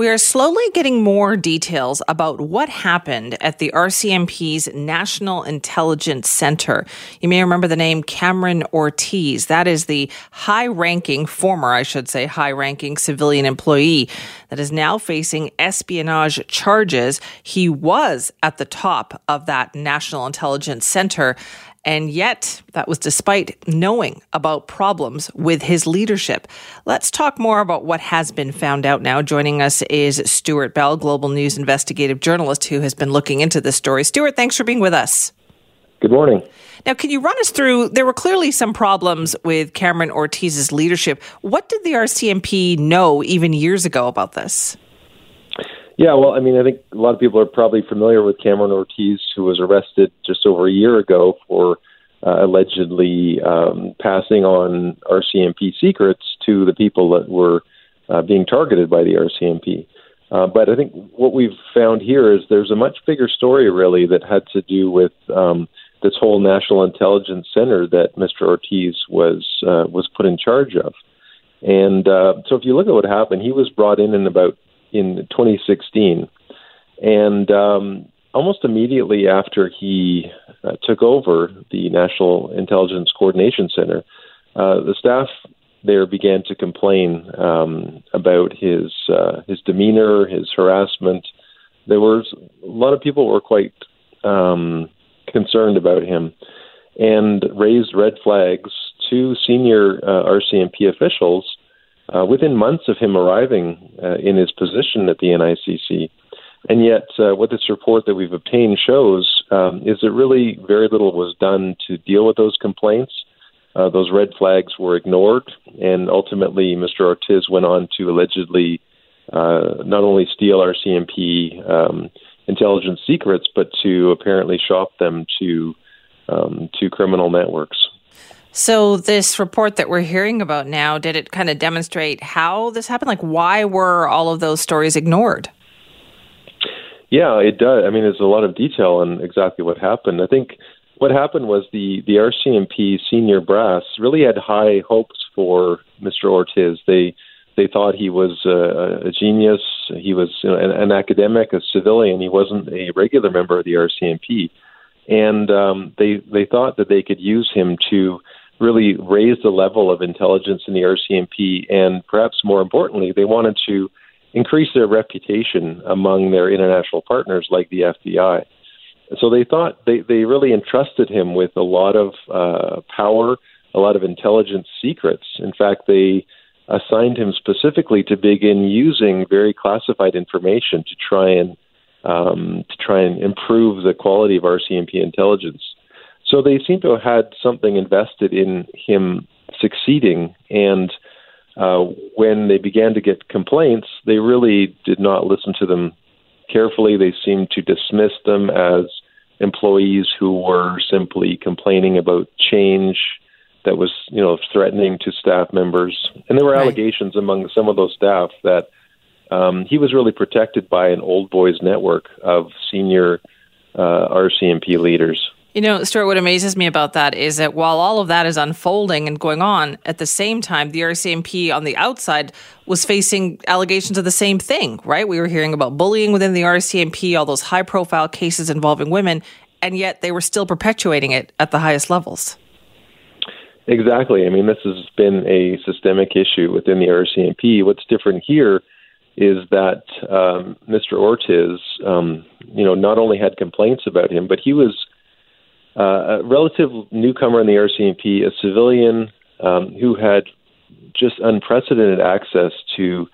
We are slowly getting more details about what happened at the RCMP's National Intelligence Center. You may remember the name Cameron Ortiz. That is the high ranking, former, I should say, high ranking civilian employee that is now facing espionage charges. He was at the top of that National Intelligence Center and yet, that was despite knowing about problems with his leadership. Let's talk more about what has been found out now. Joining us is Stewart Bell, Global News investigative journalist who has been looking into this story. Stewart, thanks for being with us. Good morning. Now, can you run us through? There were clearly some problems with Cameron Ortiz's leadership. What did the RCMP know even years ago about this? Yeah, well, I mean, I think a lot of people are probably familiar with Cameron Ortiz, who was arrested just over a year ago for uh, allegedly um, passing on RCMP secrets to the people that were uh, being targeted by the RCMP. Uh, but I think what we've found here is there's a much bigger story, really, that had to do with um, this whole National Intelligence Center that Mr. Ortiz was uh, was put in charge of. And uh, so, if you look at what happened, he was brought in in about in 2016, and um, almost immediately after he uh, took over the National Intelligence Coordination Center, uh, the staff there began to complain um, about his uh, his demeanor, his harassment. There was a lot of people were quite um, concerned about him and raised red flags to senior uh, RCMP officials uh, within months of him arriving uh, in his position at the NICC. And yet, uh, what this report that we've obtained shows um, is that really very little was done to deal with those complaints. Uh, those red flags were ignored, and ultimately, Mr. Ortiz went on to allegedly uh, not only steal RCMP um, intelligence secrets, but to apparently shop them to um, to criminal networks. So, this report that we're hearing about now, did it kind of demonstrate how this happened? Like, why were all of those stories ignored? Yeah, it does. I mean, there's a lot of detail on exactly what happened. I think what happened was the, the RCMP senior brass really had high hopes for Mr. Ortiz. They they thought he was a, a genius. He was you know, an, an academic, a civilian. He wasn't a regular member of the RCMP, and um, they they thought that they could use him to really raise the level of intelligence in the RCMP, and perhaps more importantly, they wanted to increase their reputation among their international partners like the FBI. So they thought they, they really entrusted him with a lot of uh, power, a lot of intelligence secrets. In fact, they assigned him specifically to begin using very classified information to try and um, to try and improve the quality of RCMP intelligence. So they seem to have had something invested in him succeeding. And uh, when they began to get complaints, they really did not listen to them carefully. They seemed to dismiss them as employees who were simply complaining about change that was, you know, threatening to staff members. And there were right. allegations among some of those staff that um, he was really protected by an old boys network of senior uh, RCMP leaders. You know, Stewart, what amazes me about that is that while all of that is unfolding and going on, at the same time, the RCMP on the outside was facing allegations of the same thing, right? We were hearing about bullying within the RCMP, all those high profile cases involving women, and yet they were still perpetuating it at the highest levels. Exactly. I mean, this has been a systemic issue within the RCMP. What's different here is that um, Mr. Ortiz, um, you know, not only had complaints about him, but he was uh, a relative newcomer in the RCMP, a civilian um, who had just unprecedented access to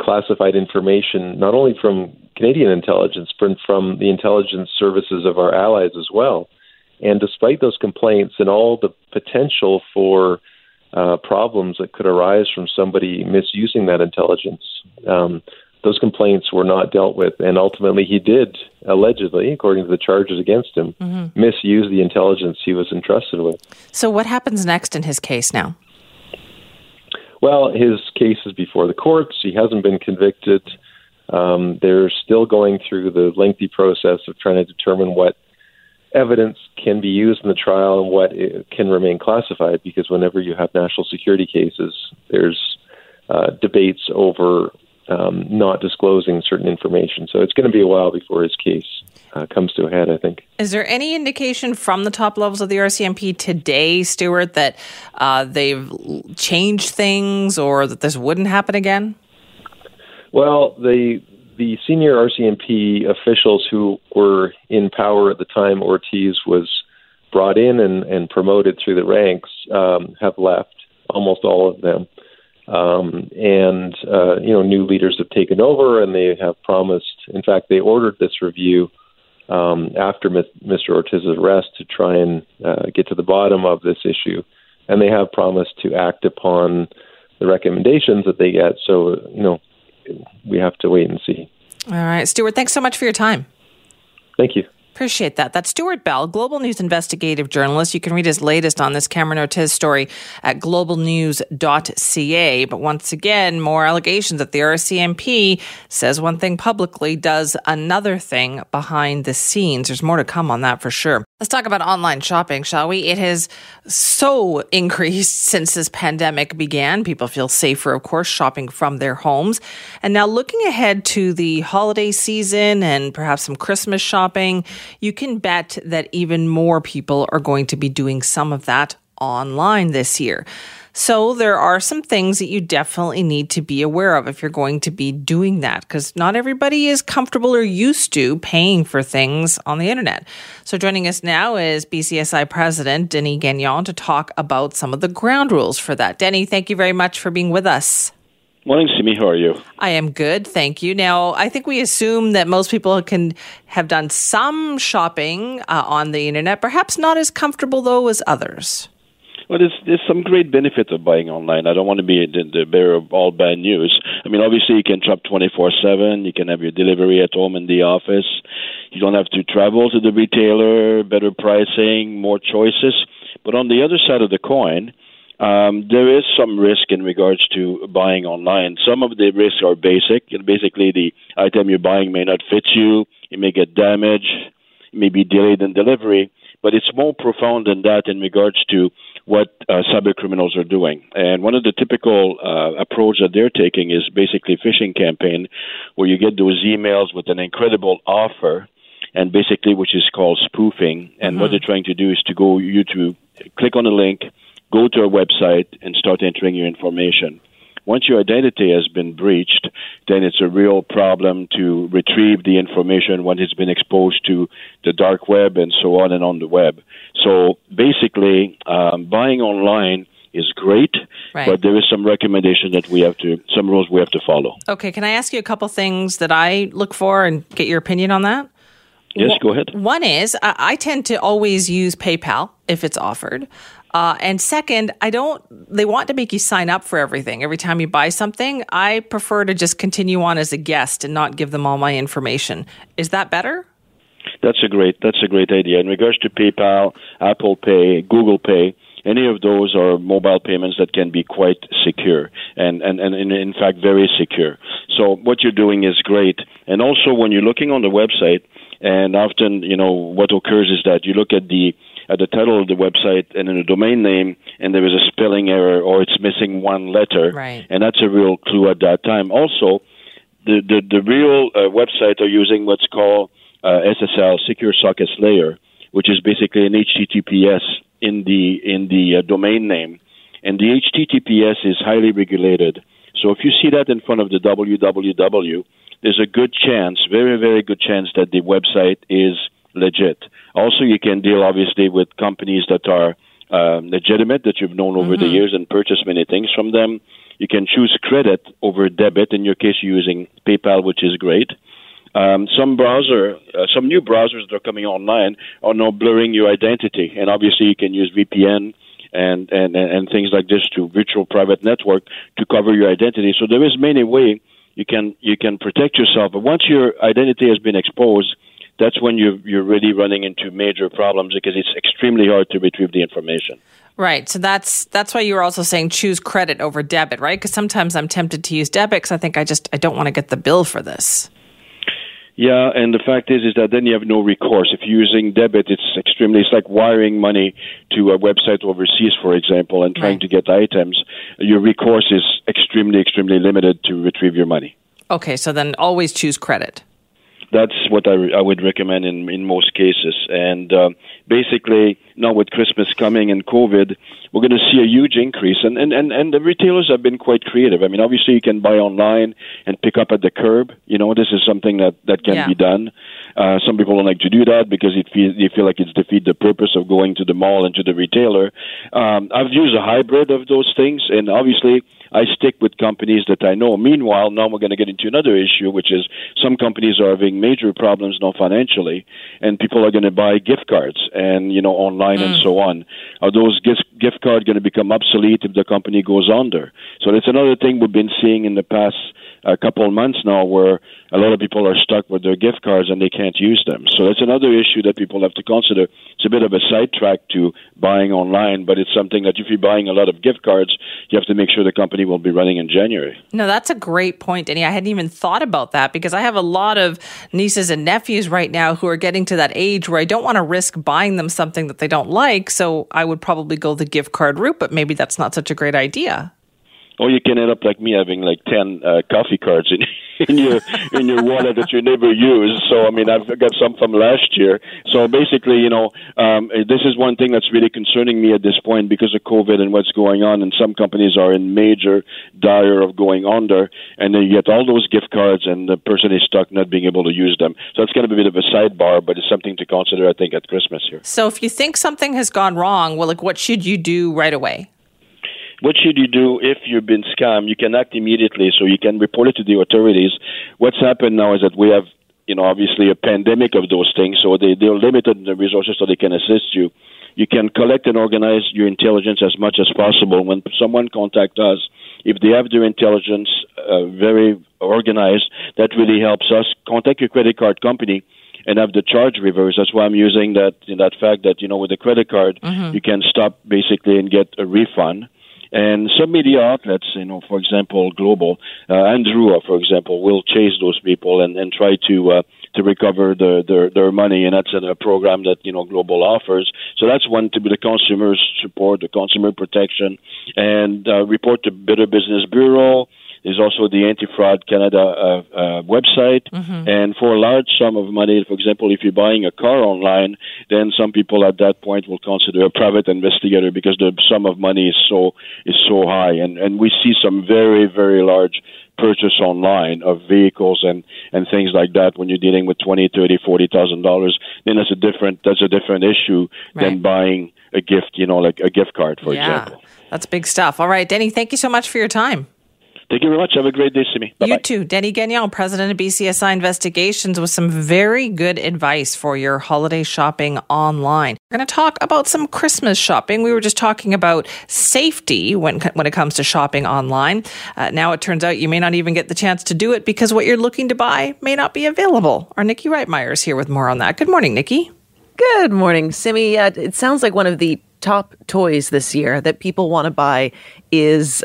classified information, not only from Canadian intelligence, but from the intelligence services of our allies as well. And despite those complaints and all the potential for uh, problems that could arise from somebody misusing that intelligence, um, those complaints were not dealt with. And ultimately, he did, allegedly, according to the charges against him, mm-hmm. misuse the intelligence he was entrusted with. So, what happens next in his case now? Well, his case is before the courts. He hasn't been convicted. Um, they're still going through the lengthy process of trying to determine what evidence can be used in the trial and what can remain classified because whenever you have national security cases, there's uh, debates over um, not disclosing certain information. So it's going to be a while before his case uh, comes to a head, I think. Is there any indication from the top levels of the RCMP today, Stewart, that uh, they've changed things or that this wouldn't happen again? Well, the the senior RCMP officials who were in power at the time Ortiz was brought in and, and promoted through the ranks um, have left, almost all of them. Um, and, uh, you know, new leaders have taken over and they have promised, in fact, they ordered this review um, after Mr. Ortiz's arrest to try and uh, get to the bottom of this issue. And they have promised to act upon the recommendations that they get. So, you know, we have to wait and see. All right. Stewart, thanks so much for your time. Thank you. Appreciate that. That's Stewart Bell, Global News investigative journalist. You can read his latest on this Cameron Ortiz story at globalnews.ca. But once again, more allegations that the RCMP says one thing publicly, does another thing behind the scenes. There's more to come on that for sure. Let's talk about online shopping, shall we? It has so increased since this pandemic began. People feel safer, of course, shopping from their homes. And now looking ahead to the holiday season and perhaps some Christmas shopping, you can bet that even more people are going to be doing some of that online this year. So there are some things that you definitely need to be aware of if you're going to be doing that because not everybody is comfortable or used to paying for things on the internet. So joining us now is BCSI President Denny Gagnon to talk about some of the ground rules for that. Denny, thank you very much for being with us. Morning, Simi. How are you? I am good, thank you. Now, I think we assume that most people can have done some shopping uh, on the internet, perhaps not as comfortable though as others. Well, there's there's some great benefits of buying online. I don't want to be the, the bearer of all bad news. I mean, obviously you can shop 24/7. You can have your delivery at home in the office. You don't have to travel to the retailer. Better pricing, more choices. But on the other side of the coin, um, there is some risk in regards to buying online. Some of the risks are basic. Basically, the item you're buying may not fit you. It may get damaged. It may be delayed in delivery. But it's more profound than that in regards to what uh, cyber criminals are doing. And one of the typical uh, approach that they're taking is basically phishing campaign, where you get those emails with an incredible offer, and basically which is called spoofing. And mm-hmm. what they're trying to do is to go you to click on a link, go to a website, and start entering your information. Once your identity has been breached, then it's a real problem to retrieve the information when it's been exposed to the dark web and so on and on the web. So basically, um, buying online is great, right. but there is some recommendation that we have to, some rules we have to follow. Okay, can I ask you a couple things that I look for and get your opinion on that? Yes, go ahead. One is I, I tend to always use PayPal if it's offered. Uh, and second, I don't, they want to make you sign up for everything. Every time you buy something, I prefer to just continue on as a guest and not give them all my information. Is that better? That's a great, that's a great idea. In regards to PayPal, Apple Pay, Google Pay, any of those are mobile payments that can be quite secure and, and, and in fact very secure. So what you're doing is great. And also when you're looking on the website, and often, you know, what occurs is that you look at the at the title of the website and in the domain name, and there is a spelling error or it's missing one letter, right. and that's a real clue at that time. Also, the the, the real uh, website are using what's called uh, SSL, Secure Sockets Layer, which is basically an HTTPS in the in the uh, domain name, and the HTTPS is highly regulated. So if you see that in front of the www, there's a good chance, very very good chance that the website is legit. Also, you can deal obviously with companies that are um, legitimate that you've known over mm-hmm. the years and purchase many things from them. You can choose credit over debit. In your case, using PayPal, which is great. Um, some browser, uh, some new browsers that are coming online are now blurring your identity, and obviously you can use VPN and and and things like this to virtual private network to cover your identity. So there is many way you can you can protect yourself. But once your identity has been exposed, that's when you're you're really running into major problems because it's extremely hard to retrieve the information. Right. So that's that's why you were also saying choose credit over debit, right? Because sometimes I'm tempted to use debit because I think I just I don't want to get the bill for this. Yeah, and the fact is, is that then you have no recourse. If you're using debit, it's extremely. It's like wiring money to a website overseas, for example, and trying right. to get items. Your recourse is extremely, extremely limited to retrieve your money. Okay, so then always choose credit that's what I, I would recommend in in most cases. And uh, basically, now with Christmas coming and COVID, we're going to see a huge increase. And, and and and the retailers have been quite creative. I mean, obviously, you can buy online and pick up at the curb. You know, this is something that that can yeah. be done. Uh, some people don't like to do that because it feel, they feel like it's defeat the purpose of going to the mall and to the retailer. Um, I've used a hybrid of those things, and obviously I stick with companies that I know. Meanwhile, now we're going to get into another issue, which is some companies are having major problems now financially, and people are going to buy gift cards and you know online mm. and so on. Are those gift gift cards going to become obsolete if the company goes under? So that's another thing we've been seeing in the past a couple of months now where a lot of people are stuck with their gift cards and they can't use them. So that's another issue that people have to consider. It's a bit of a sidetrack to buying online, but it's something that if you're buying a lot of gift cards, you have to make sure the company will be running in January. No, that's a great point, Denny. I hadn't even thought about that because I have a lot of nieces and nephews right now who are getting to that age where I don't want to risk buying them something that they don't like. So I would probably go the gift card route, but maybe that's not such a great idea or you can end up like me having like ten uh, coffee cards in in your in your wallet that you never use. So I mean, I've got some from last year. So basically, you know, um, this is one thing that's really concerning me at this point because of COVID and what's going on. And some companies are in major dire of going under, and then you get all those gift cards, and the person is stuck not being able to use them. So it's kind of a bit of a sidebar, but it's something to consider, I think, at Christmas here. So if you think something has gone wrong, well, like what should you do right away? What should you do if you've been scammed? You can act immediately, so you can report it to the authorities. What's happened now is that we have, you know, obviously a pandemic of those things, so they they're limited in the resources so they can assist you. You can collect and organize your intelligence as much as possible. When someone contacts us, if they have their intelligence uh, very organized, that really helps us. Contact your credit card company and have the charge reversed. That's why I'm using that in that fact that you know with a credit card mm-hmm. you can stop basically and get a refund. And some media outlets, you know, for example, Global, uh, Andrew, for example, will chase those people and, and try to uh, to recover the, their their money, and that's a, a program that you know Global offers. So that's one to be the consumer support, the consumer protection, and uh, report to Better Business Bureau. There's also the Anti Fraud Canada uh, uh, website. Mm-hmm. And for a large sum of money, for example, if you're buying a car online, then some people at that point will consider a private investigator because the sum of money is so is so high. And and we see some very very large purchase online of vehicles and and things like that when you're dealing with twenty, thirty, forty thousand dollars, then that's a different that's a different issue right. than buying a gift, you know, like a gift card, for yeah, example. That's big stuff. All right, Denny, thank you so much for your time. Thank you very much. Have a great day, Simi. You too. Denny Gagnon, president of BCSI Investigations, with some very good advice for your holiday shopping online. We're going to talk about some Christmas shopping. We were just talking about safety when, when it comes to shopping online. Uh, now it turns out you may not even get the chance to do it because what you're looking to buy may not be available. Our Nikki Reitmeyer is here with more on that. Good morning, Nikki. Good morning, Simi. Uh, it sounds like one of the top toys this year that people want to buy is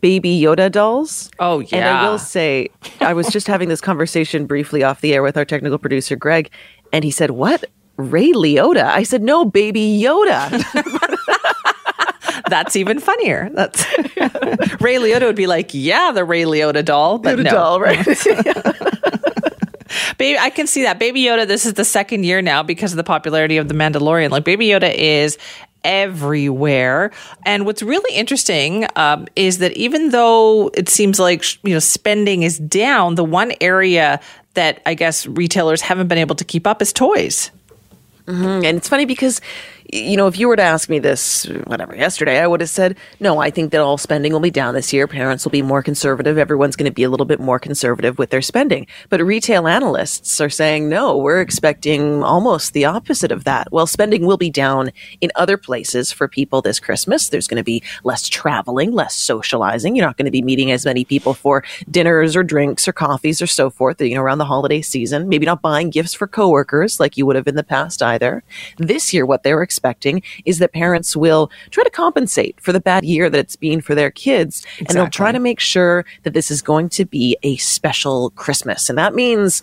baby Yoda dolls. Oh, yeah. And I will say, I was just having this conversation briefly off the air with our technical producer, Greg, and he said, What? Ray Liotta? I said, No, baby Yoda. That's even funnier. That's Ray Liotta would be like, Yeah, the Ray Liotta doll. But Yoda no. doll, right? Baby, I can see that. Baby Yoda, this is the second year now because of the popularity of The Mandalorian. Like, Baby Yoda is everywhere. And what's really interesting um, is that even though it seems like you know spending is down, the one area that I guess retailers haven't been able to keep up is toys. Mm-hmm. And it's funny because you know, if you were to ask me this, whatever, yesterday, I would have said, no, I think that all spending will be down this year. Parents will be more conservative. Everyone's going to be a little bit more conservative with their spending. But retail analysts are saying, no, we're expecting almost the opposite of that. Well, spending will be down in other places for people this Christmas. There's going to be less traveling, less socializing. You're not going to be meeting as many people for dinners or drinks or coffees or so forth, you know, around the holiday season. Maybe not buying gifts for coworkers like you would have in the past either. This year, what they're is that parents will try to compensate for the bad year that it's been for their kids. Exactly. And they'll try to make sure that this is going to be a special Christmas. And that means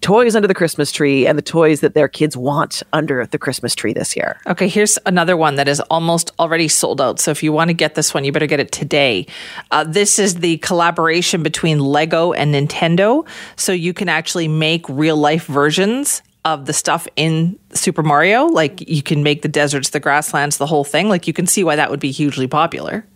toys under the Christmas tree and the toys that their kids want under the Christmas tree this year. Okay, here's another one that is almost already sold out. So if you want to get this one, you better get it today. Uh, this is the collaboration between Lego and Nintendo. So you can actually make real life versions of the stuff in Super Mario. Like you can make the deserts, the grasslands, the whole thing. Like you can see why that would be hugely popular.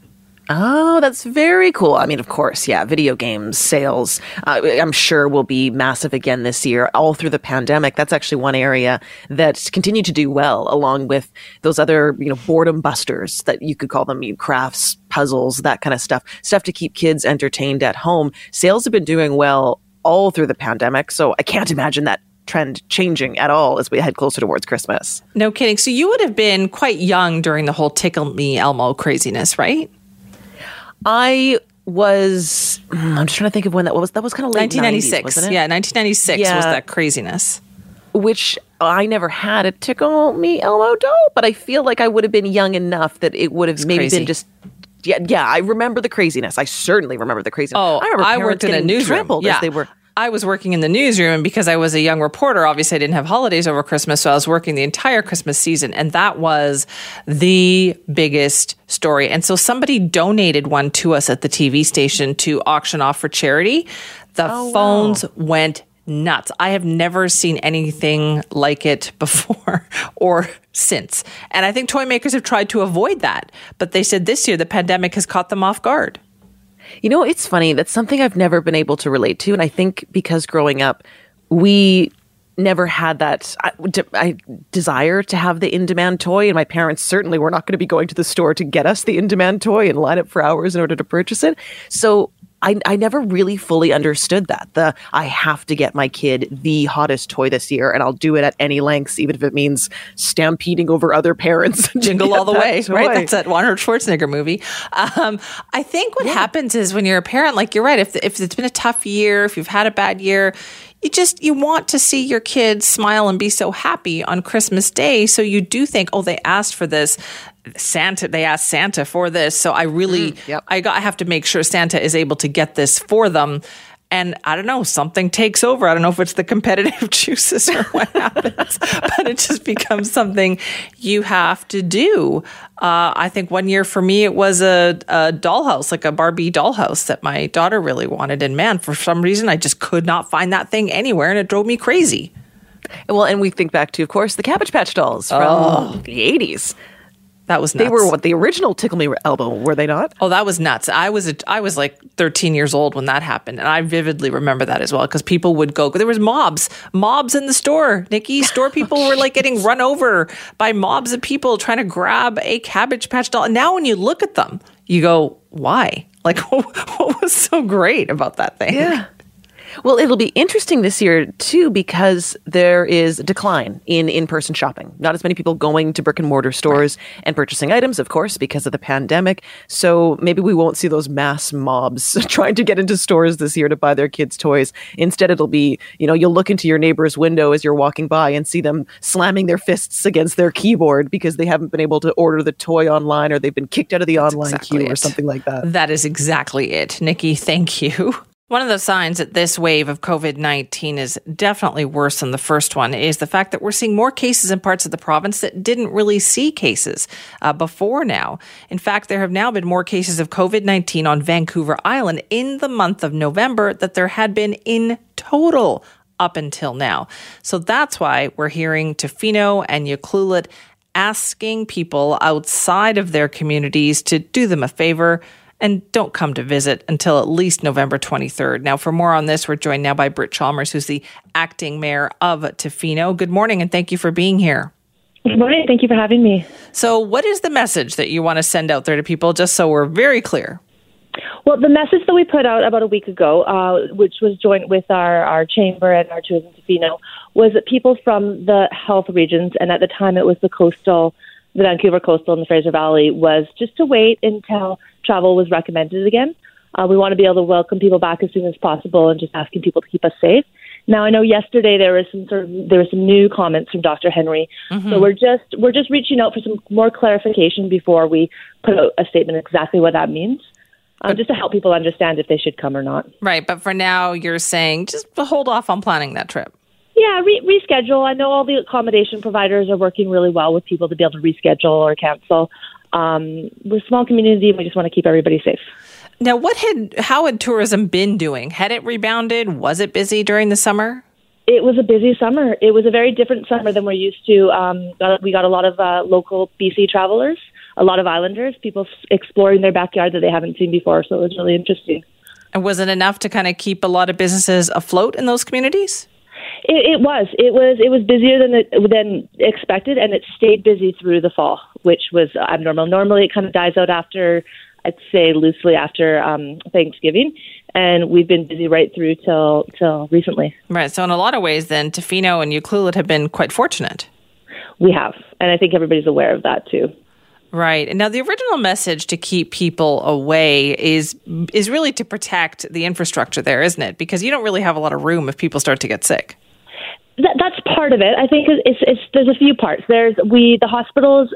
Oh, that's very cool. I mean, of course, yeah, video games sales, uh, I'm sure will be massive again this year, all through the pandemic. That's actually one area that continued to do well, along with those other, you know, boredom busters that you could call them, you know, crafts, puzzles, that kind of stuff, stuff to keep kids entertained at home. Sales have been doing well all through the pandemic. So I can't imagine that trend changing at all as we head closer towards Christmas. No kidding. So you would have been quite young during the whole Tickle Me Elmo craziness, right? I was hmm, I'm just trying to think of when that was that was kind of late 1996 yeah 1996 yeah. was that craziness which I never had a tickle me Elmo doll but I feel like I would have been young enough that it would have it's maybe crazy. been just yeah yeah I remember the craziness I certainly remember the craziness oh I remember I worked in a newsroom yeah. they were I was working in the newsroom, and because I was a young reporter, obviously I didn't have holidays over Christmas, so I was working the entire Christmas season, and that was the biggest story. And so somebody donated one to us at the TV station to auction off for charity. The oh, phones wow. went nuts. I have never seen anything like it before or since. And I think toy makers have tried to avoid that, but they said this year the pandemic has caught them off guard. You know, it's funny. That's something I've never been able to relate to. And I think because growing up, we never had that I, desire to have the in-demand toy and my parents certainly were not going to be going to the store to get us the in-demand toy and line up for hours in order to purchase it so I, I never really fully understood that. The I have to get my kid the hottest toy this year, and I'll do it at any lengths, even if it means stampeding over other parents. Jingle all the way, toy. right? That's that Arnold Schwarzenegger movie. Um, I think what yeah. happens is when you're a parent, like you're right. If if it's been a tough year, if you've had a bad year, you just you want to see your kids smile and be so happy on Christmas Day. So you do think, oh, they asked for this. Santa, they asked Santa for this. So I really, mm, yep. I got, I have to make sure Santa is able to get this for them. And I don't know, something takes over. I don't know if it's the competitive juices or what happens, but it just becomes something you have to do. Uh, I think one year for me, it was a, a dollhouse, like a Barbie dollhouse that my daughter really wanted. And man, for some reason, I just could not find that thing anywhere and it drove me crazy. Well, and we think back to, of course, the Cabbage Patch dolls from oh. the 80s. That was nuts. They were what the original Tickle Me Elmo, were they not? Oh, that was nuts. I was a, I was like 13 years old when that happened, and I vividly remember that as well because people would go. There was mobs, mobs in the store. Nikki, store people oh, were like getting run over by mobs of people trying to grab a Cabbage Patch doll. And now, when you look at them, you go, "Why? Like, what was so great about that thing?" Yeah. Well, it'll be interesting this year too because there is a decline in in-person shopping. Not as many people going to brick and mortar stores right. and purchasing items, of course, because of the pandemic. So maybe we won't see those mass mobs trying to get into stores this year to buy their kids' toys. Instead, it'll be, you know, you'll look into your neighbor's window as you're walking by and see them slamming their fists against their keyboard because they haven't been able to order the toy online or they've been kicked out of the That's online exactly queue it. or something like that. That is exactly it. Nikki, thank you. One of the signs that this wave of COVID 19 is definitely worse than the first one is the fact that we're seeing more cases in parts of the province that didn't really see cases uh, before now. In fact, there have now been more cases of COVID 19 on Vancouver Island in the month of November that there had been in total up until now. So that's why we're hearing Tofino and Ucluelet asking people outside of their communities to do them a favor and don't come to visit until at least November 23rd. Now, for more on this, we're joined now by Britt Chalmers, who's the acting mayor of Tofino. Good morning, and thank you for being here. Good morning. Thank you for having me. So, what is the message that you want to send out there to people, just so we're very clear? Well, the message that we put out about a week ago, uh, which was joint with our, our chamber and our tourism Tofino, was that people from the health regions, and at the time it was the coastal, the Vancouver coastal and the Fraser Valley, was just to wait until travel was recommended again. Uh, we want to be able to welcome people back as soon as possible and just asking people to keep us safe. Now I know yesterday there was some sort of there were some new comments from Dr. Henry, mm-hmm. so we're just we're just reaching out for some more clarification before we put out a statement exactly what that means. Um, just to help people understand if they should come or not. Right, but for now, you're saying just hold off on planning that trip. Yeah, re- reschedule. I know all the accommodation providers are working really well with people to be able to reschedule or cancel. Um, we're a small community, and we just want to keep everybody safe. Now, what had how had tourism been doing? Had it rebounded? Was it busy during the summer? It was a busy summer. It was a very different summer than we're used to. Um, we got a lot of uh, local BC travelers, a lot of islanders, people exploring their backyard that they haven't seen before. So it was really interesting. And was it enough to kind of keep a lot of businesses afloat in those communities? It, it was. It was. It was busier than it, than expected, and it stayed busy through the fall, which was abnormal. Normally, it kind of dies out after I'd say loosely after um, Thanksgiving, and we've been busy right through till till recently. Right. So in a lot of ways, then Tofino and Ucluelet have been quite fortunate. We have, and I think everybody's aware of that too. Right. And now the original message to keep people away is is really to protect the infrastructure there, isn't it? Because you don't really have a lot of room if people start to get sick. That, that's part of it. I think it's, it's there's a few parts. There's we the hospital's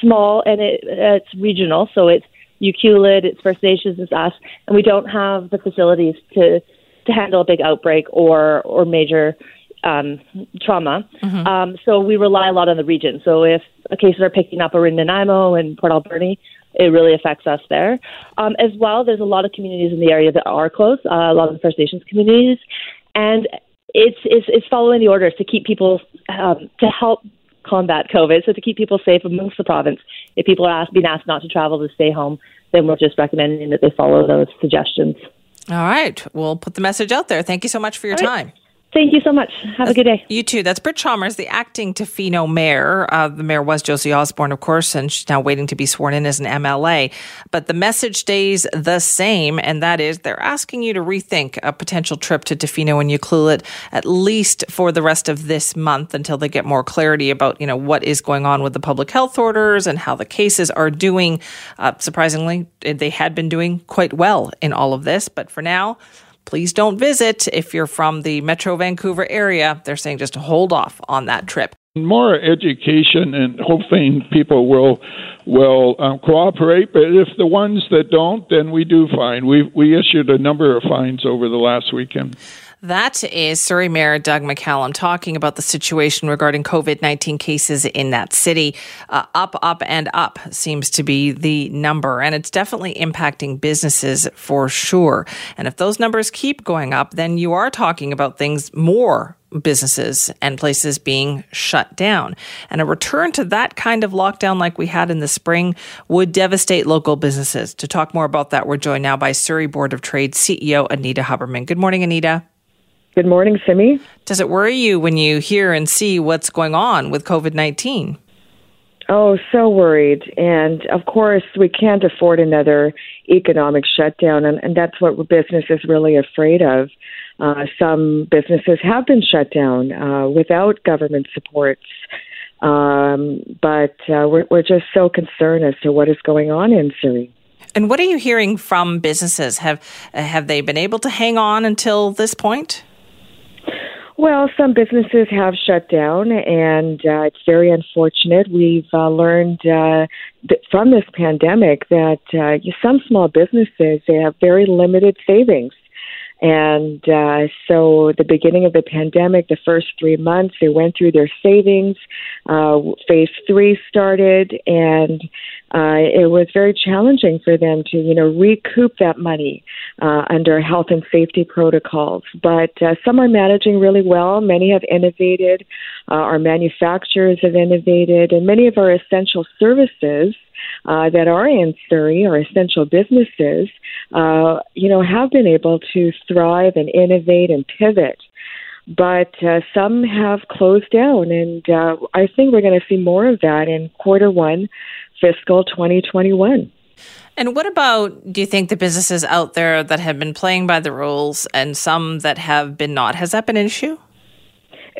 small and it, it's regional, so it's Ucluelet, it's First Nations, it's us, and we don't have the facilities to to handle a big outbreak or or major um, trauma. Mm-hmm. Um, so we rely a lot on the region. So if cases are picking up in Nanaimo and Port Alberni, it really affects us there. Um, as well, there's a lot of communities in the area that are close, uh, a lot of the First Nations communities, and it's it's, it's following the orders to keep people um, to help combat COVID. So to keep people safe amongst the province, if people are asked, being asked not to travel to stay home, then we're just recommending that they follow those suggestions. All right. We'll put the message out there. Thank you so much for your time. Thank you so much. Have a good day. You too. That's Britt Chalmers, the acting Tofino mayor. Uh, the mayor was Josie Osborne, of course, and she's now waiting to be sworn in as an MLA. But the message stays the same, and that is they're asking you to rethink a potential trip to Tofino and Ucluelet at least for the rest of this month until they get more clarity about you know what is going on with the public health orders and how the cases are doing. Uh, surprisingly, they had been doing quite well in all of this, but for now please don't visit if you're from the Metro Vancouver area. They're saying just hold off on that trip. More education and hoping people will will um, cooperate. But if the ones that don't, then we do fine. We we issued a number of fines over the last weekend. That is Surrey Mayor Doug McCallum talking about the situation regarding COVID 19 cases in that city. Uh, up, up, and up seems to be the number, and it's definitely impacting businesses for sure. And if those numbers keep going up, then you are talking about things more businesses and places being shut down. And a return to that kind of lockdown like we had in the spring would devastate local businesses. To talk more about that, we're joined now by Surrey Board of Trade CEO Anita Huberman. Good morning, Anita. Good morning, Simi. Does it worry you when you hear and see what's going on with COVID 19? Oh, so worried. And of course, we can't afford another economic shutdown. And, and that's what business is really afraid of. Uh, some businesses have been shut down uh, without government supports. Um, but uh, we're, we're just so concerned as to what is going on in Surrey. And what are you hearing from businesses? Have have they been able to hang on until this point? Well, some businesses have shut down, and uh, it's very unfortunate. We've uh, learned uh, th- from this pandemic that uh, some small businesses they have very limited savings. And uh, so, the beginning of the pandemic, the first three months, they went through their savings. Uh, phase three started, and uh, it was very challenging for them to, you know, recoup that money uh, under health and safety protocols. But uh, some are managing really well. Many have innovated. Uh, our manufacturers have innovated, and many of our essential services. Uh, that are in Surrey, our essential businesses, uh, you know, have been able to thrive and innovate and pivot but uh, some have closed down, and uh, I think we're going to see more of that in quarter one, fiscal 2021. And what about, do you think, the businesses out there that have been playing by the rules and some that have been not? Has that been an issue?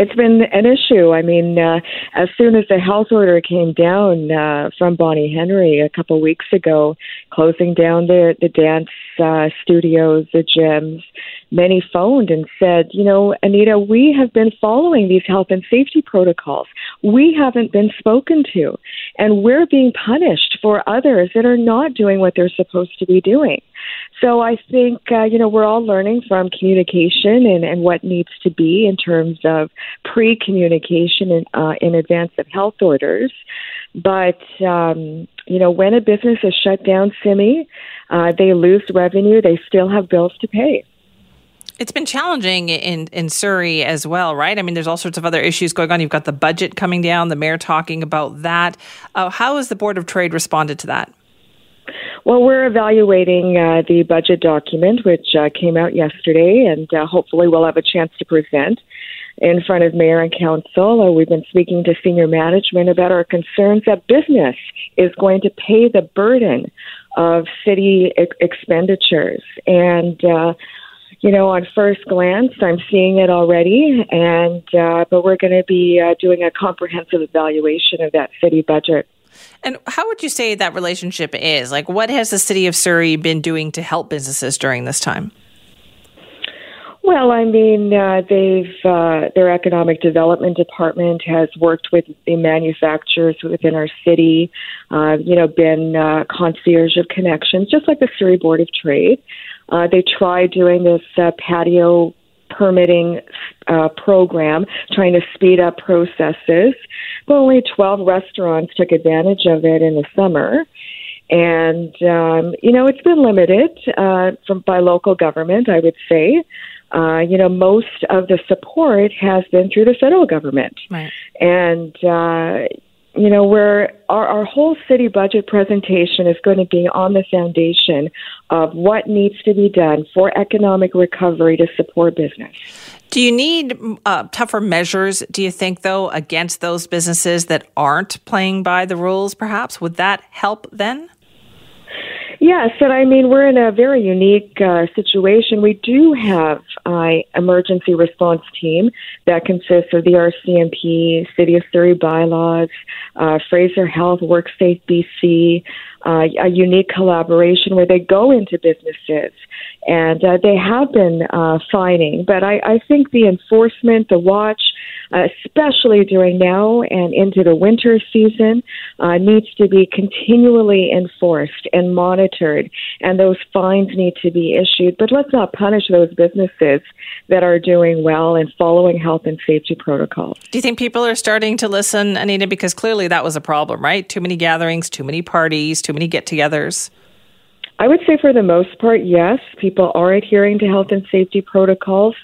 It's been an issue. I mean, uh, as soon as the health order came down uh, from Bonnie Henry a couple weeks ago, closing down the the dance uh, studios, the gyms, many phoned and said, you know, Anita, we have been following these health and safety protocols. We haven't been spoken to, and we're being punished for others that are not doing what they're supposed to be doing. So I think, uh, you know, we're all learning from communication and, and what needs to be in terms of pre communication in, uh, in advance of health orders. But, um, you know, when a business is shut down, Simi, uh, they lose revenue, they still have bills to pay. It's been challenging in, in Surrey as well, right? I mean, there's all sorts of other issues going on. You've got the budget coming down, the mayor talking about that. Uh, how has the Board of Trade responded to that? Well, we're evaluating uh, the budget document, which uh, came out yesterday, and uh, hopefully we'll have a chance to present in front of mayor and council. Uh, we've been speaking to senior management about our concerns that business is going to pay the burden of city ex- expenditures. And uh, you know, on first glance, I'm seeing it already, and uh, but we're going to be doing a comprehensive evaluation of that city budget. And how would you say that relationship is? Like, what has the city of Surrey been doing to help businesses during this time? Well, I mean, uh, they've uh, their economic development department has worked with the manufacturers within our city. Uh, you know, been uh, concierge of connections, just like the Surrey Board of Trade. Uh, they tried doing this uh, patio permitting uh, program, trying to speed up processes, but only 12 restaurants took advantage of it in the summer. And um, you know, it's been limited uh, from by local government, I would say. Uh, you know, most of the support has been through the federal government, right. and uh, you know, where our, our whole city budget presentation is going to be on the foundation of what needs to be done for economic recovery to support business. Do you need uh, tougher measures, do you think, though, against those businesses that aren't playing by the rules, perhaps? Would that help then? Yes, and I mean we're in a very unique uh, situation. We do have an uh, emergency response team that consists of the RCMP, City of Surrey bylaws, uh, Fraser Health, WorkSafe BC, uh, a unique collaboration where they go into businesses and uh, they have been uh, fining. But I, I think the enforcement, the watch, especially during now and into the winter season, uh, needs to be continually enforced and monitored, and those fines need to be issued. But let's not punish those businesses that are doing well and following health and safety protocols. Do you think people are starting to listen, Anita? Because clearly that was a problem, right? Too many gatherings, too many parties, too many get togethers. I would say for the most part, yes. People are adhering to health and safety protocols.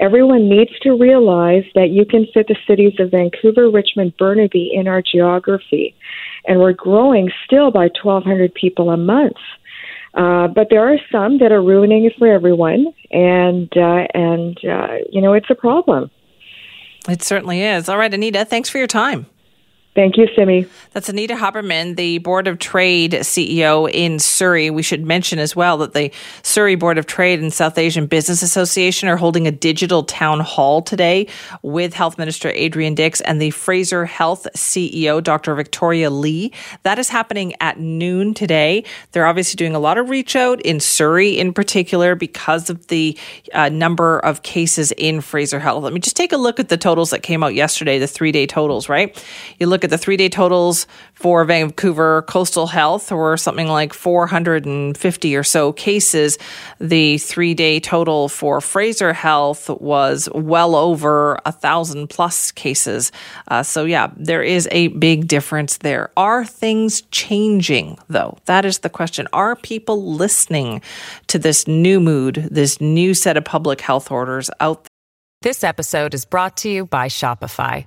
Everyone needs to realize that you can fit the cities of Vancouver, Richmond, Burnaby in our geography. And we're growing still by 1,200 people a month. Uh, but there are some that are ruining it for everyone, and uh, and uh, you know it's a problem. It certainly is. All right, Anita, thanks for your time. Thank you, Simi. That's Anita Huberman, the Board of Trade CEO in Surrey. We should mention as well that the Surrey Board of Trade and South Asian Business Association are holding a digital town hall today with Health Minister Adrian Dix and the Fraser Health CEO, Dr. Victoria Lee. That is happening at noon today. They're obviously doing a lot of reach out in Surrey in particular because of the uh, number of cases in Fraser Health. Let me just take a look at the totals that came out yesterday, the three day totals, right? You look at at the three day totals for Vancouver Coastal Health were something like 450 or so cases. The three day total for Fraser Health was well over a thousand plus cases. Uh, so, yeah, there is a big difference there. Are things changing, though? That is the question. Are people listening to this new mood, this new set of public health orders out there? This episode is brought to you by Shopify.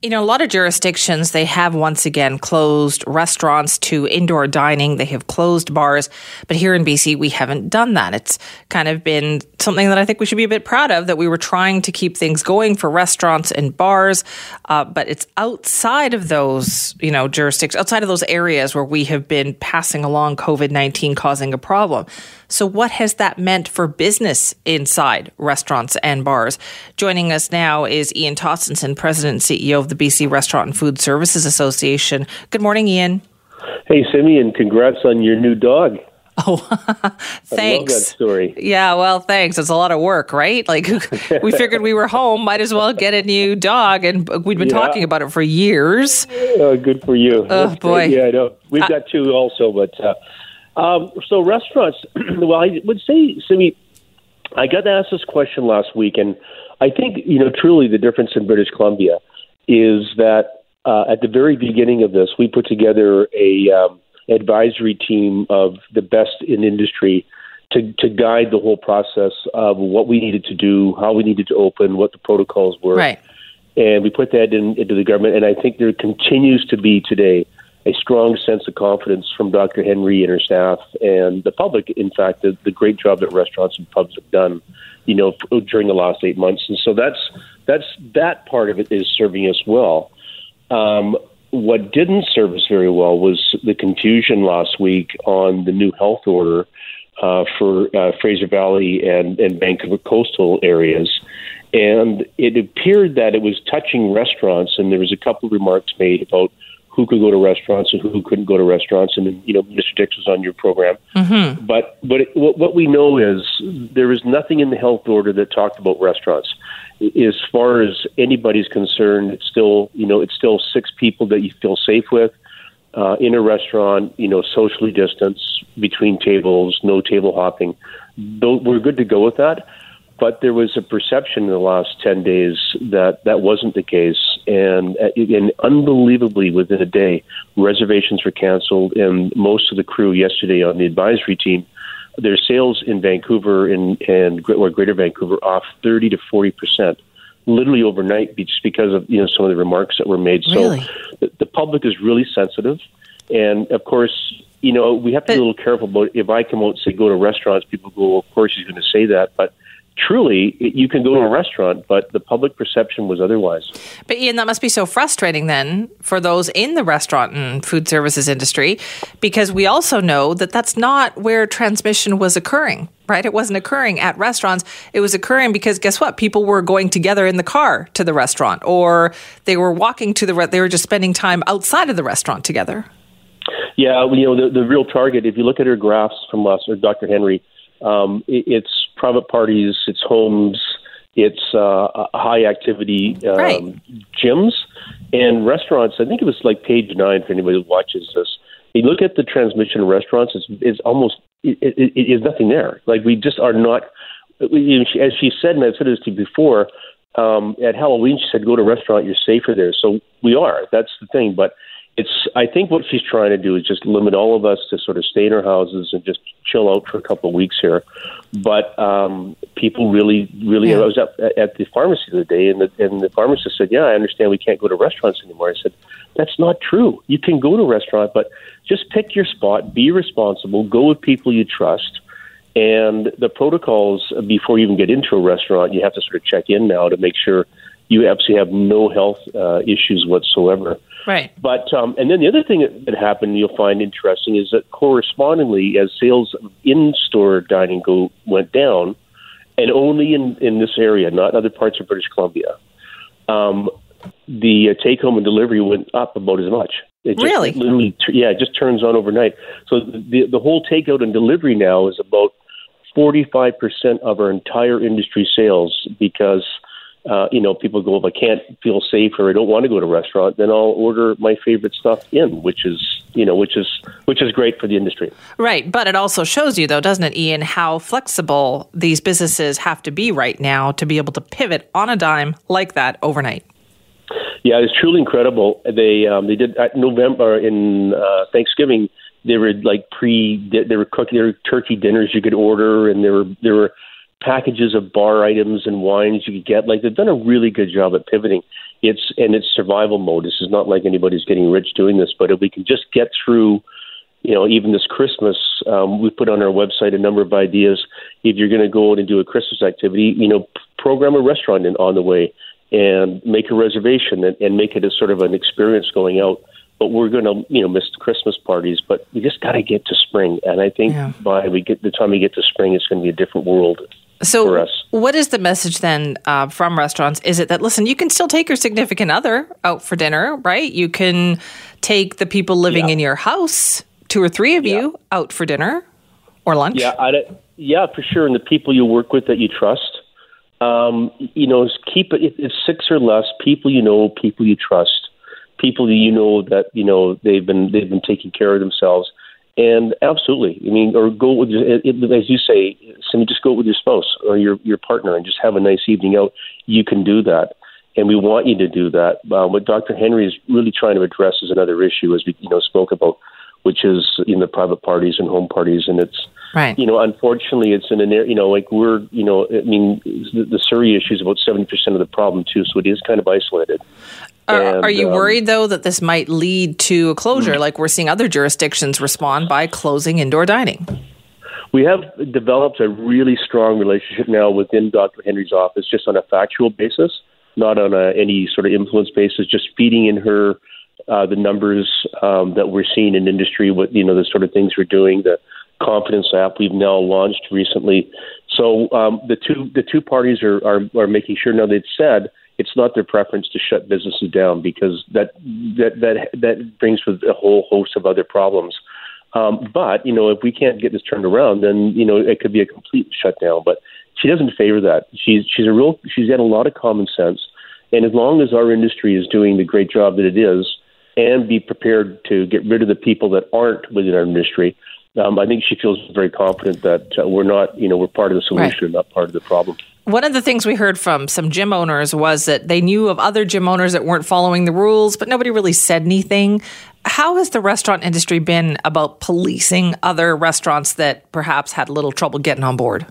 You know, a lot of jurisdictions, they have once again closed restaurants to indoor dining. They have closed bars. But here in BC, we haven't done that. It's kind of been something that I think we should be a bit proud of that we were trying to keep things going for restaurants and bars. Uh, but it's outside of those, you know, jurisdictions, outside of those areas where we have been passing along COVID 19 causing a problem. So, what has that meant for business inside restaurants and bars? Joining us now is Ian Tostenson, President and CEO of the BC Restaurant and Food Services Association. Good morning, Ian. Hey, Simeon, congrats on your new dog. Oh, thanks. that story. Yeah, well, thanks. It's a lot of work, right? Like we figured we were home, might as well get a new dog, and we'd been Yeah. talking about it for years. Uh, good for you. Oh, That's boy. great. Yeah, I know. We've Uh, got two also, but uh, um, so restaurants. well, I would say, Simi, I got asked this question last week, and I think you know truly the difference in British Columbia is that uh, at the very beginning of this, we put together a um, advisory team of the best in industry to to guide the whole process of what we needed to do, how we needed to open, what the protocols were Right. and we put that in, into the government. And I think there continues to be today a strong sense of confidence from Dr. Henry and her staff and the public. In fact, the, the great job that restaurants and pubs have done, you know, during the last eight months. And so that's that's that part of it is serving us well. Um, what didn't serve us very well was the confusion last week on the new health order uh, for uh, Fraser Valley and, and Vancouver coastal areas. And it appeared that it was touching restaurants, and there was a couple of remarks made about who could go to restaurants and who couldn't go to restaurants. And then you know, Mr. Dix was on your program. Mm-hmm. But but it, what, what we know is there is nothing in the health order that talked about restaurants. As far as anybody's concerned, it's still you know it's still six people that you feel safe with uh, in a restaurant. You know, socially distanced between tables, no table hopping. Though we're good to go with that. But there was a perception in the last 10 days that that wasn't the case. And, uh, and unbelievably, within a day, reservations were canceled. And most of the crew yesterday on the advisory team, their sales in Vancouver and, and or Greater Vancouver off 30 to 40 percent, literally overnight, just because of you know some of the remarks that were made. Really? So the, the public is really sensitive, and of course, you know we have to be a little careful about if I come out and say go to restaurants, people go, well, of course he's going to say that, but truly you can go to a restaurant, but the public perception was otherwise. But Ian, that must be so frustrating then for those in the restaurant and food services industry, because we also know that that's not where transmission was occurring, right? It wasn't occurring at restaurants. It was occurring because guess what? People were going together in the car to the restaurant, or they were walking to the. Re- they were just spending time outside of the restaurant together. Yeah, you know the the real target. If you look at her graphs from last, or Dr. Henry, um, it, it's private parties, it's homes, it's uh, high activity um, Right. gyms and restaurants. I think it was like page nine for anybody who watches this. You look at the transmission in restaurants; it's, it's almost it, it, it is nothing there. Like we just are not. we- As she said, and I've said this to you before, um, at Halloween, she said, "Go to a restaurant, you're safer there." So we are. That's the thing, but it's I think what she's trying to do is just limit all of us to sort of stay in our houses and just chill out for a couple of weeks here. But um, people really, really. Yeah. I was at, at the pharmacy the other day, and the, and the pharmacist said, "Yeah, I understand we can't go to restaurants anymore." I said, "That's not true. You can go to a restaurant, but just pick your spot, be responsible, go with people you trust." And the protocols before you even get into a restaurant, you have to sort of check in now to make sure you absolutely have no health uh, issues whatsoever. Right. But um, and then the other thing that, happened you'll find interesting is that correspondingly, as sales of in-store dining go went down, and only in in this area, not other parts of British Columbia, um, the uh, take home and delivery went up about as much. It just Really? literally, yeah, it just turns on overnight. So the the whole takeout and delivery now is about forty five percent of our entire industry sales because. Uh, you know, people go, if I can't feel safe or I don't want to go to a restaurant, then I'll order my favorite stuff in, which is, you know, which is which is great for the industry. Right. But it also shows you, though, doesn't it, Ian, how flexible these businesses have to be right now to be able to pivot on a dime like that overnight. Yeah, it's truly incredible. They um, they did at November in uh, Thanksgiving. They were like pre. They were cooking. There were turkey dinners you could order, and there were there were packages of bar items and wines you could get. Like they've done a really good job at pivoting. It's and it's survival mode. This is not like anybody's getting rich doing this, but if we can just get through, you know, even this Christmas, um, we put on our website a number of ideas. If you're going to go out and do a Christmas activity, you know, program a restaurant in, on the way and make a reservation and, and make it a sort of an experience going out. But we're going to, you know, miss the Christmas parties. But we just got to get to spring, and I think yeah. by we get the time we get to spring, it's going to be a different world. So, what is the message then uh, from restaurants? Is it that listen, you can still take your significant other out for dinner, right? You can take the people living yeah. in your house, two or three of yeah. you, out for dinner or lunch. Yeah, I, yeah, for sure. And the people you work with that you trust, um, you know, keep it. It's six or less people you know, people you trust, people that you know that you know they've been they've been taking care of themselves and absolutely, I mean, or go with it, as you say, just go with your spouse or your your partner and just have a nice evening out. You can do that, and we want you to do that. Uh, what Dr. Henry is really trying to address is another issue, as we you know spoke about, which is in the private parties and home parties, and it's right. You know, unfortunately, it's in an area. You know, like we're you know, I mean, the, the Surrey issue is about seventy percent of the problem too, so it is kind of isolated. Are, and, are you um, worried though that this might lead to a closure, mm-hmm. like we're seeing other jurisdictions respond by closing indoor dining? We have developed a really strong relationship now within Dr. Henry's office, just on a factual basis, not on a, any sort of influence basis. Just feeding in her uh, the numbers um, that we're seeing in industry, what you know, the sort of things we're doing, the confidence app we've now launched recently. So um, the two the two parties are, are are making sure now they've said it's not their preference to shut businesses down because that that that that brings with a whole host of other problems. Um, but you know, if we can't get this turned around, then you know it could be a complete shutdown. But she doesn't favor that. She's she's a real she's got a lot of common sense, and as long as our industry is doing the great job that it is, and be prepared to get rid of the people that aren't within our industry, um, I think she feels very confident that uh, we're not, you know, we're part of the solution, right. not part of the problem. One of the things we heard from some gym owners was that they knew of other gym owners that weren't following the rules, but nobody really said anything. How has the restaurant industry been about policing other restaurants that perhaps had a little trouble getting on board?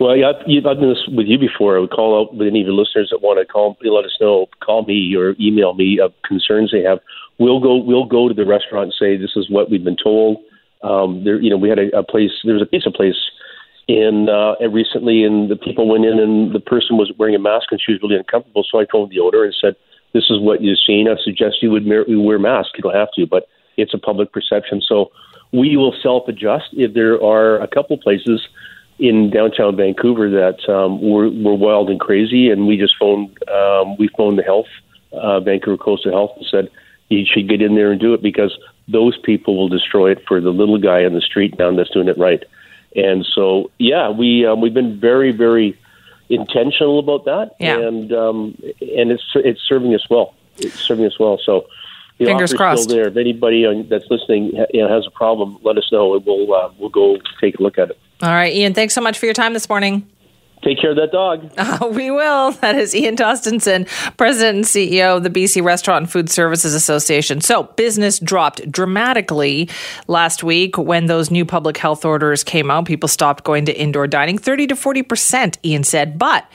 Well, yeah, I've done this with you before. I would call out with any of your listeners that want to call, let us know, call me or email me of concerns they have. We'll go, we'll go to the restaurant and say this is what we've been told um, there, you know, we had a, a place. There was a pizza place in uh, recently, and the people went in, and the person was wearing a mask, and she was really uncomfortable. So I told the owner and said, "This is what you've seen. I suggest you would wear, wear a mask. You don't have to, but it's a public perception. So we will self-adjust if there are a couple places." In downtown Vancouver that um, were, were wild and crazy, and we just phoned um, we phoned the health uh, Vancouver Coastal Health and said you should get in there and do it because those people will destroy it for the little guy in the street down that's doing it right. And so, yeah, we um, we've been very, very intentional about that, yeah. and um, and it's it's serving us well. It's serving us well. So. The Fingers crossed. Still there. If anybody that's listening you know, has a problem, let us know, and we'll uh, we'll go take a look at it. All right, Ian. Thanks so much for your time this morning. Take care of that dog. Uh, we will. That is Ian Tostenson, President and CEO of the BC Restaurant and Food Services Association. So, business dropped dramatically last week when those new public health orders came out. People stopped going to indoor dining 30 to 40%, Ian said. But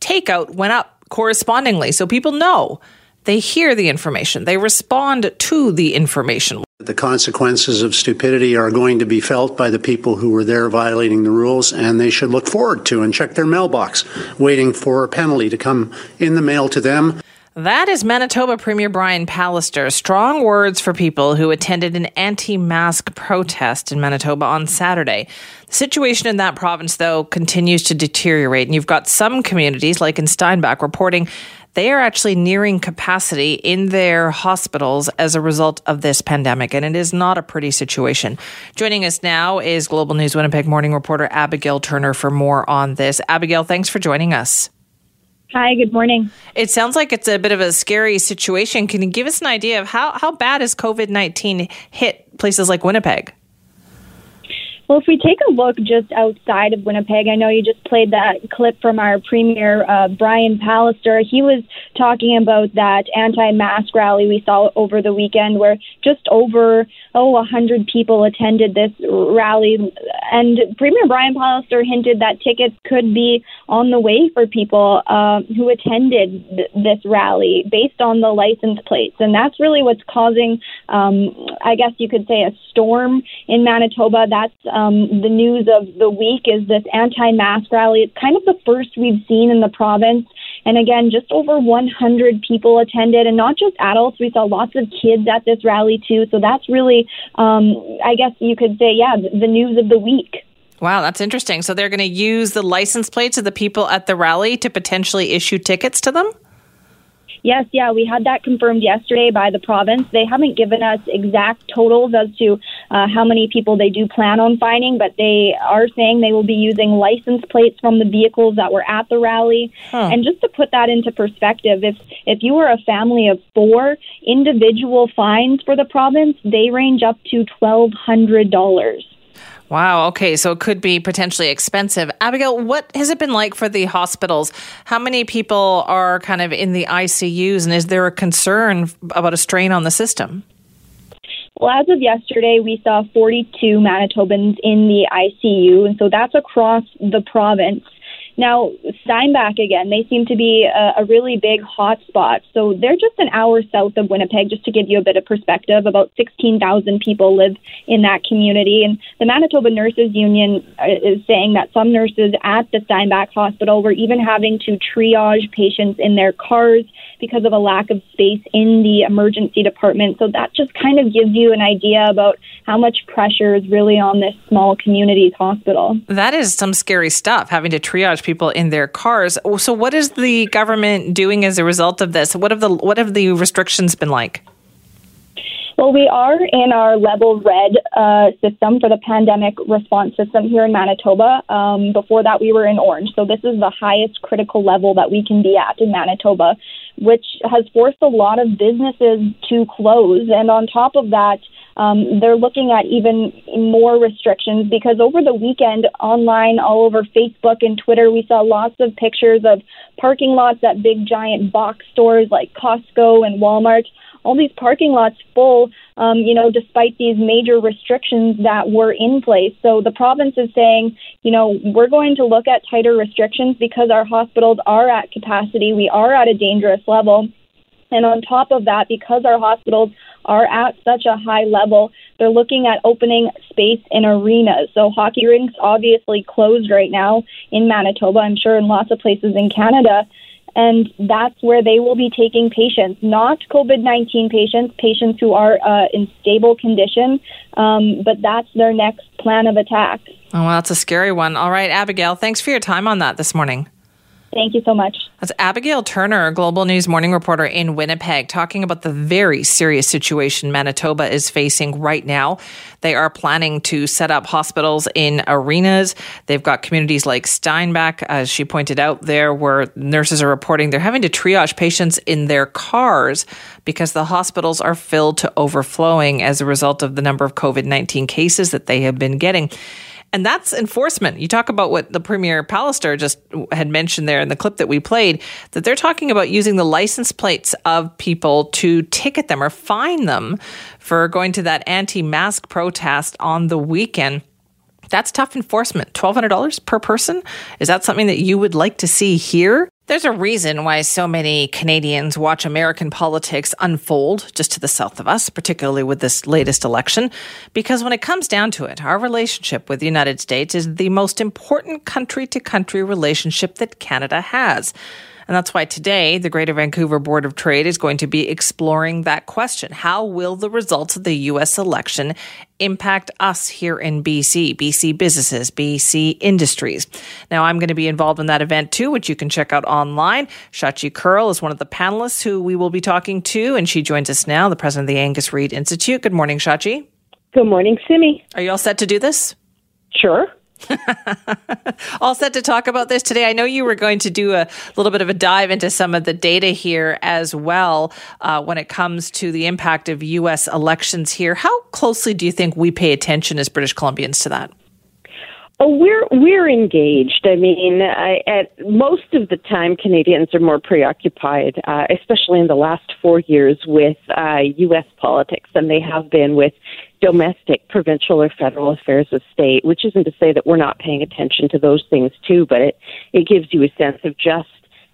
takeout went up correspondingly. So, people know they hear the information, they respond to the information. The consequences of stupidity are going to be felt by the people who were there violating the rules, and they should look forward to and check their mailbox, waiting for a penalty to come in the mail to them. That is Manitoba Premier Brian Pallister. Strong words for people who attended an anti mask protest in Manitoba on Saturday. The situation in that province, though, continues to deteriorate. And you've got some communities, like in Steinbach, reporting they are actually nearing capacity in their hospitals as a result of this pandemic, and it is not a pretty situation. Joining us now is Global News Winnipeg morning reporter Abigail Turner for more on this. Abigail, thanks for joining us. Hi, good morning. It sounds like it's a bit of a scary situation. Can you give us an idea of how, how bad has COVID 19 hit places like Winnipeg? Well, if we take a look just outside of Winnipeg, I know you just played that clip from our premier, uh, Brian Pallister. He was talking about that anti mask rally we saw over the weekend where just over, oh, 100 people attended this rally. And Premier Brian Pallister hinted that tickets could be on the way for people uh, who attended th- this rally based on the license plates. And that's really what's causing, um, I guess you could say, a storm in Manitoba. That's um, the news of the week is this anti-mask rally. It's kind of the first we've seen in the province. And again, just over 100 people attended, and not just adults. We saw lots of kids at this rally too. So that's really, um, I guess you could say, yeah, the news of the week. Wow, that's interesting. So they're going to use the license plates of the people at the rally to potentially issue tickets to them? Yes, yeah, we had that confirmed yesterday by the province. They haven't given us exact totals as to uh, how many people they do plan on finding, but they are saying they will be using license plates from the vehicles that were at the rally. Huh. And just to put that into perspective, if if you are a family of four, individual fines for the province they range up to twelve hundred dollars. Wow. Okay. So it could be potentially expensive. Abigail, what has it been like for the hospitals? How many people are kind of in the ICUs, and is there a concern about a strain on the system? Well, as of yesterday, we saw 42 Manitobans in the ICU, and so that's across the province. Now, Steinbach again, they seem to be a, a really big hotspot. So they're just an hour south of Winnipeg, just to give you a bit of perspective. About 16,000 people live in that community. And the Manitoba Nurses Union uh, is saying that some nurses at the Steinbach Hospital were even having to triage patients in their cars because of a lack of space in the emergency department. So that just kind of gives you an idea about how much pressure is really on this small community's hospital. That is some scary stuff, having to triage people in their cars. So what is the government doing as a result of this? What have the what have the restrictions been like? Well, we are in our level red uh, system for the pandemic response system here in Manitoba. Um, before that, we were in orange. So this is the highest critical level that we can be at in Manitoba which has forced a lot of businesses to close. And on top of that, um, they're looking at even more restrictions because over the weekend, online, all over Facebook and Twitter, we saw lots of pictures of parking lots at big giant box stores like Costco and Walmart all these parking lots full, um, you know, despite these major restrictions that were in place. So the province is saying, you know, we're going to look at tighter restrictions because our hospitals are at capacity, we are at a dangerous level. And on top of that, because our hospitals are at such a high level, they're looking at opening space in arenas. So hockey rinks obviously closed right now in Manitoba, I'm sure in lots of places in Canada. And that's where they will be taking patients, not COVID 19 patients, patients who are uh, in stable condition, um, but that's their next plan of attack. Oh, well, that's a scary one. All right, Abigail, thanks for your time on that this morning. Thank you so much. That's Abigail Turner, Global News Morning Reporter in Winnipeg, talking about the very serious situation Manitoba is facing right now. They are planning to set up hospitals in arenas. They've got communities like Steinbach, as she pointed out there, where nurses are reporting they're having to triage patients in their cars because the hospitals are filled to overflowing as a result of the number of COVID 19 cases that they have been getting. And that's enforcement. You talk about what the Premier Pallister just had mentioned there in the clip that we played, that they're talking about using the license plates of people to ticket them or fine them for going to that anti mask protest on the weekend. That's tough enforcement. $1,200 per person? Is that something that you would like to see here? There's a reason why so many Canadians watch American politics unfold just to the south of us, particularly with this latest election, because when it comes down to it, our relationship with the United States is the most important country to country relationship that Canada has. And that's why today the Greater Vancouver Board of Trade is going to be exploring that question. How will the results of the U.S. election impact us here in BC, BC businesses, BC industries? Now, I'm going to be involved in that event too, which you can check out online. Shachi Kurl is one of the panelists who we will be talking to, and she joins us now, the president of the Angus Reid Institute. Good morning, Shachi. Good morning, Simi. Are you all set to do this? Sure. All set to talk about this today. I know you were going to do a little bit of a dive into some of the data here as well uh, when it comes to the impact of U.S. elections here. How closely do you think we pay attention as British Columbians to that? Oh, we're we're engaged. I mean, I, at most of the time, Canadians are more preoccupied, uh, especially in the last four years, with uh, U.S. politics than they have been with domestic, provincial, or federal affairs of state. Which isn't to say that we're not paying attention to those things too, but it it gives you a sense of just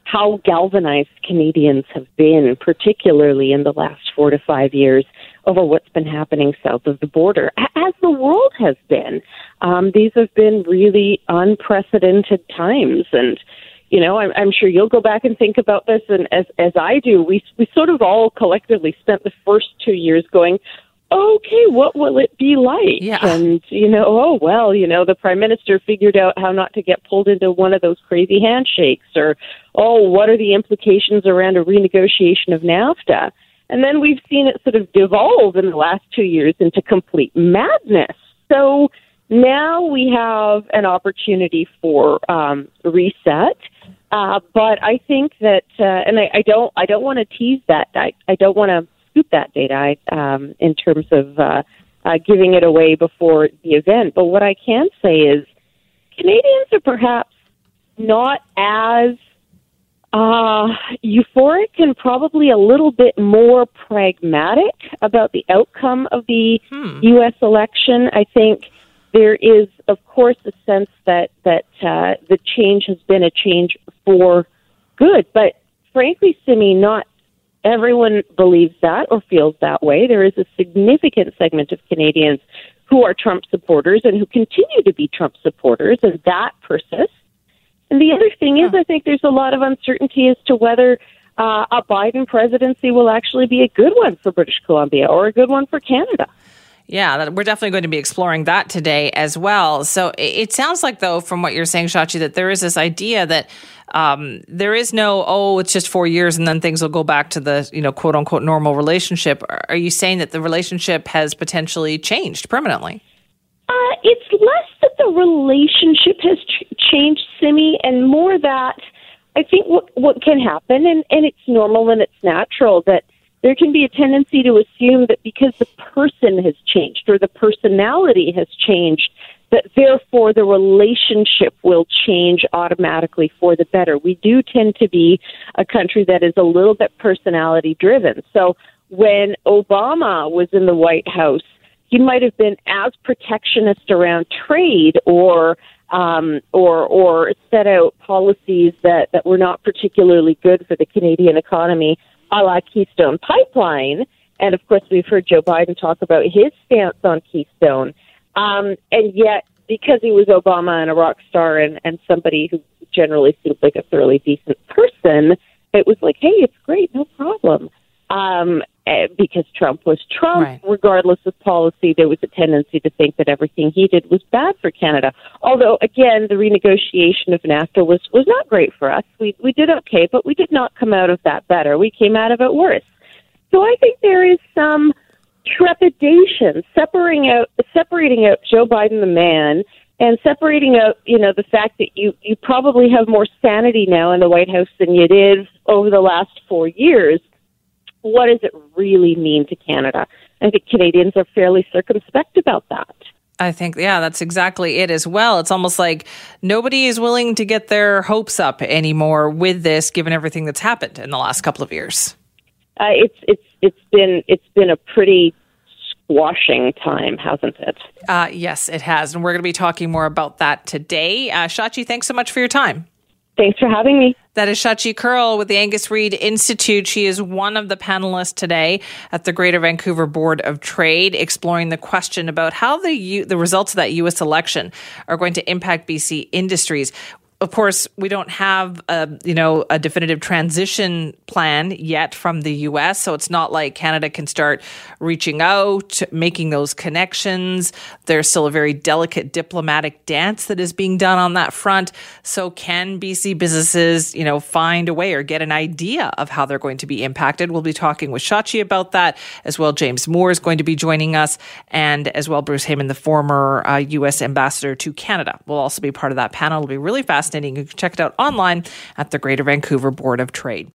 how galvanized Canadians have been, particularly in the last four to five years, over what's been happening south of the border, as the world has been. Um, these have been really unprecedented times, and you know, I'm, I'm sure you'll go back and think about this, and as as I do, we we sort of all collectively spent the first two years going, okay, what will it be like? Yeah. And, you know, oh, well, you know, the prime minister figured out how not to get pulled into one of those crazy handshakes, or, oh, what are the implications around a renegotiation of NAFTA? And then we've seen it sort of devolve in the last two years into complete madness. So now we have an opportunity for um, reset. Uh, but I think that, uh, and I, I don't, I don't want to tease that. I, I don't want to scoop that data um, in terms of uh, uh, giving it away before the event. But what I can say is Canadians are perhaps not as uh, euphoric and probably a little bit more pragmatic about the outcome of the Hmm. U.S. election. I think there is, of course, a sense that that uh, the change has been a change for good, but frankly, Simi, not everyone believes that or feels that way. There is a significant segment of Canadians who are Trump supporters and who continue to be Trump supporters, and that persists. And the other thing is, I think there's a lot of uncertainty as to whether uh, a Biden presidency will actually be a good one for British Columbia or a good one for Canada. Yeah, that, we're definitely going to be exploring that today as well. So it, it sounds like, though, from what you're saying, Shachi, that there is this idea that um, there is no, oh, it's just four years and then things will go back to the, you know, quote unquote normal relationship. Are you saying that the relationship has potentially changed permanently? Uh, it's less that the relationship has ch- changed, Simi, and more that I think what what can happen, and and it's normal and it's natural that there can be a tendency to assume that because the person has changed or the personality has changed, that therefore the relationship will change automatically for the better. We do tend to be a country that is a little bit personality driven. So when Obama was in the White House, he might have been as protectionist around trade or um, or or set out policies that, that were not particularly good for the Canadian economy, a la Keystone Pipeline. And of course, we've heard Joe Biden talk about his stance on Keystone. Um, and yet, because he was Obama and a rock star and, and somebody who generally seems like a thoroughly decent person, it was like, hey, it's great, no problem. Um, Eh, because Trump was Trump, Right. regardless of policy, there was a tendency to think that everything he did was bad for Canada. Although, again, the renegotiation of NAFTA was was not great for us. We we did okay, but we did not come out of that better. We came out of it worse. So I think there is some trepidation separating out separating out Joe Biden the man and separating out you know the fact that you you probably have more sanity now in the White House than you did over the last four years. What does it really mean to Canada? I think Canadians are fairly circumspect about that. I think, yeah, that's exactly it as well. It's almost like nobody is willing to get their hopes up anymore with this, given everything that's happened in the last couple of years. Uh, it's it's it's been it's been a pretty squashing time, hasn't it? Uh, yes, it has. And we're going to be talking more about that today. Uh, Shachi, thanks so much for your time. Thanks for having me. That is Shachi Kurl with the Angus Reid Institute. She is one of the panelists today at the Greater Vancouver Board of Trade, exploring the question about how the U- the results of that U.S. election are going to impact BC industries. Of course, we don't have a you know a definitive transition plan yet from the U.S., so it's not like Canada can start reaching out, making those connections. There's still a very delicate diplomatic dance that is being done on that front. So, can BC businesses you know find a way or get an idea of how they're going to be impacted? We'll be talking with Shachi about that as well. James Moore is going to be joining us, and as well Bruce Heyman, the former uh, U.S. ambassador to Canada, will also be part of that panel. It'll be really fascinating. You can check it out online at the Greater Vancouver Board of Trade.